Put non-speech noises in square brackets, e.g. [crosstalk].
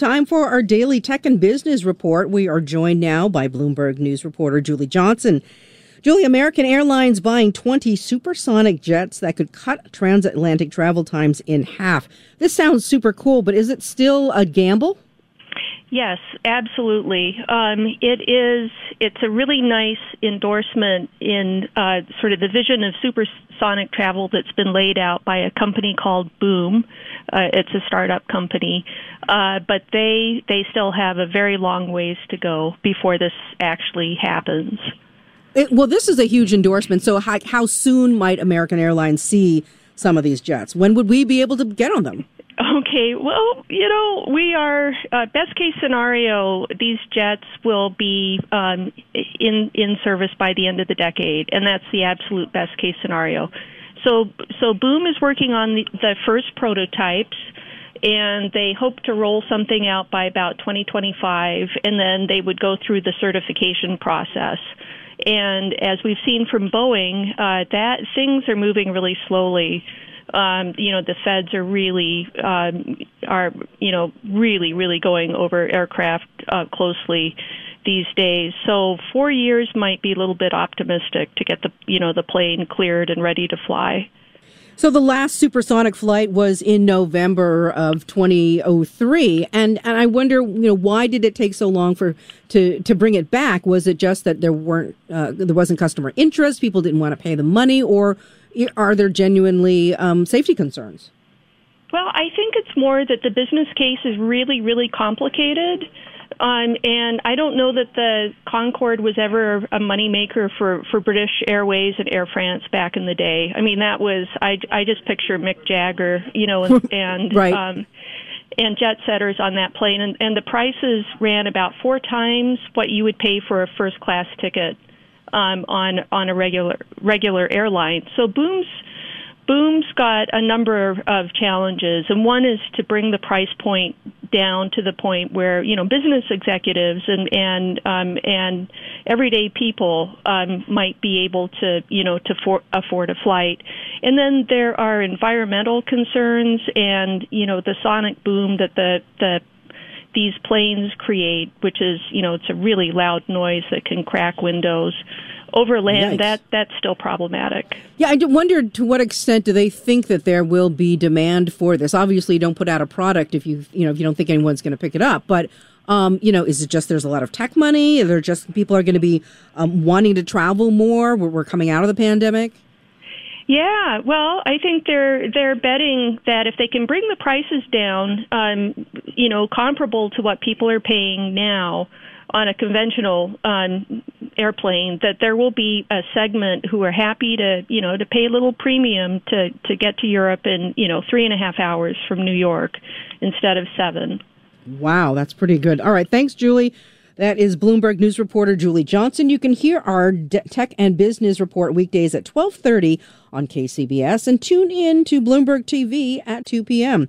Time for our daily tech and business report. We are joined now by Bloomberg News reporter Julie Johnson. Julie, American Airlines buying 20 supersonic jets that could cut transatlantic travel times in half. This sounds super cool, but is it still a gamble? Yes, absolutely. Um, it is. It's a really nice endorsement in uh, sort of the vision of supersonic travel that's been laid out by a company called Boom. Uh, it's a startup company, uh, but they they still have a very long ways to go before this actually happens. It, well, this is a huge endorsement. So, how, how soon might American Airlines see some of these jets? When would we be able to get on them? Okay, well, you know, we are uh, best case scenario. These jets will be um, in in service by the end of the decade, and that's the absolute best case scenario. So, so Boom is working on the, the first prototypes, and they hope to roll something out by about 2025, and then they would go through the certification process. And as we've seen from Boeing, uh, that things are moving really slowly um, you know the feds are really um, are you know really really going over aircraft uh, closely these days. So four years might be a little bit optimistic to get the you know the plane cleared and ready to fly. So the last supersonic flight was in November of 2003, and and I wonder, you know, why did it take so long for to to bring it back? Was it just that there weren't uh, there wasn't customer interest, people didn't want to pay the money, or are there genuinely um, safety concerns? Well, I think it's more that the business case is really, really complicated. Um, and I don't know that the Concorde was ever a moneymaker for, for British Airways and Air France back in the day. I mean, that was I, I just picture Mick Jagger, you know, and, [laughs] and right. um, and jet setters on that plane, and, and the prices ran about four times what you would pay for a first class ticket um, on on a regular regular airline. So Boom's Boom's got a number of challenges, and one is to bring the price point down to the point where you know business executives and and um, and everyday people um, might be able to you know to for, afford a flight. And then there are environmental concerns, and you know the sonic boom that the the these planes create, which is, you know, it's a really loud noise that can crack windows. Over land, Yikes. that that's still problematic. Yeah, I wonder to what extent do they think that there will be demand for this? Obviously, you don't put out a product if you you know if you don't think anyone's going to pick it up. But um, you know, is it just there's a lot of tech money? Are there just people are going to be um, wanting to travel more? We're, we're coming out of the pandemic. Yeah, well, I think they're they're betting that if they can bring the prices down, um, you know, comparable to what people are paying now on a conventional um, airplane, that there will be a segment who are happy to, you know, to pay a little premium to to get to Europe in, you know, three and a half hours from New York instead of seven. Wow, that's pretty good. All right, thanks, Julie. That is Bloomberg News reporter Julie Johnson. You can hear our tech and business report weekdays at 12:30 on KCBS and tune in to Bloomberg TV at 2 p.m.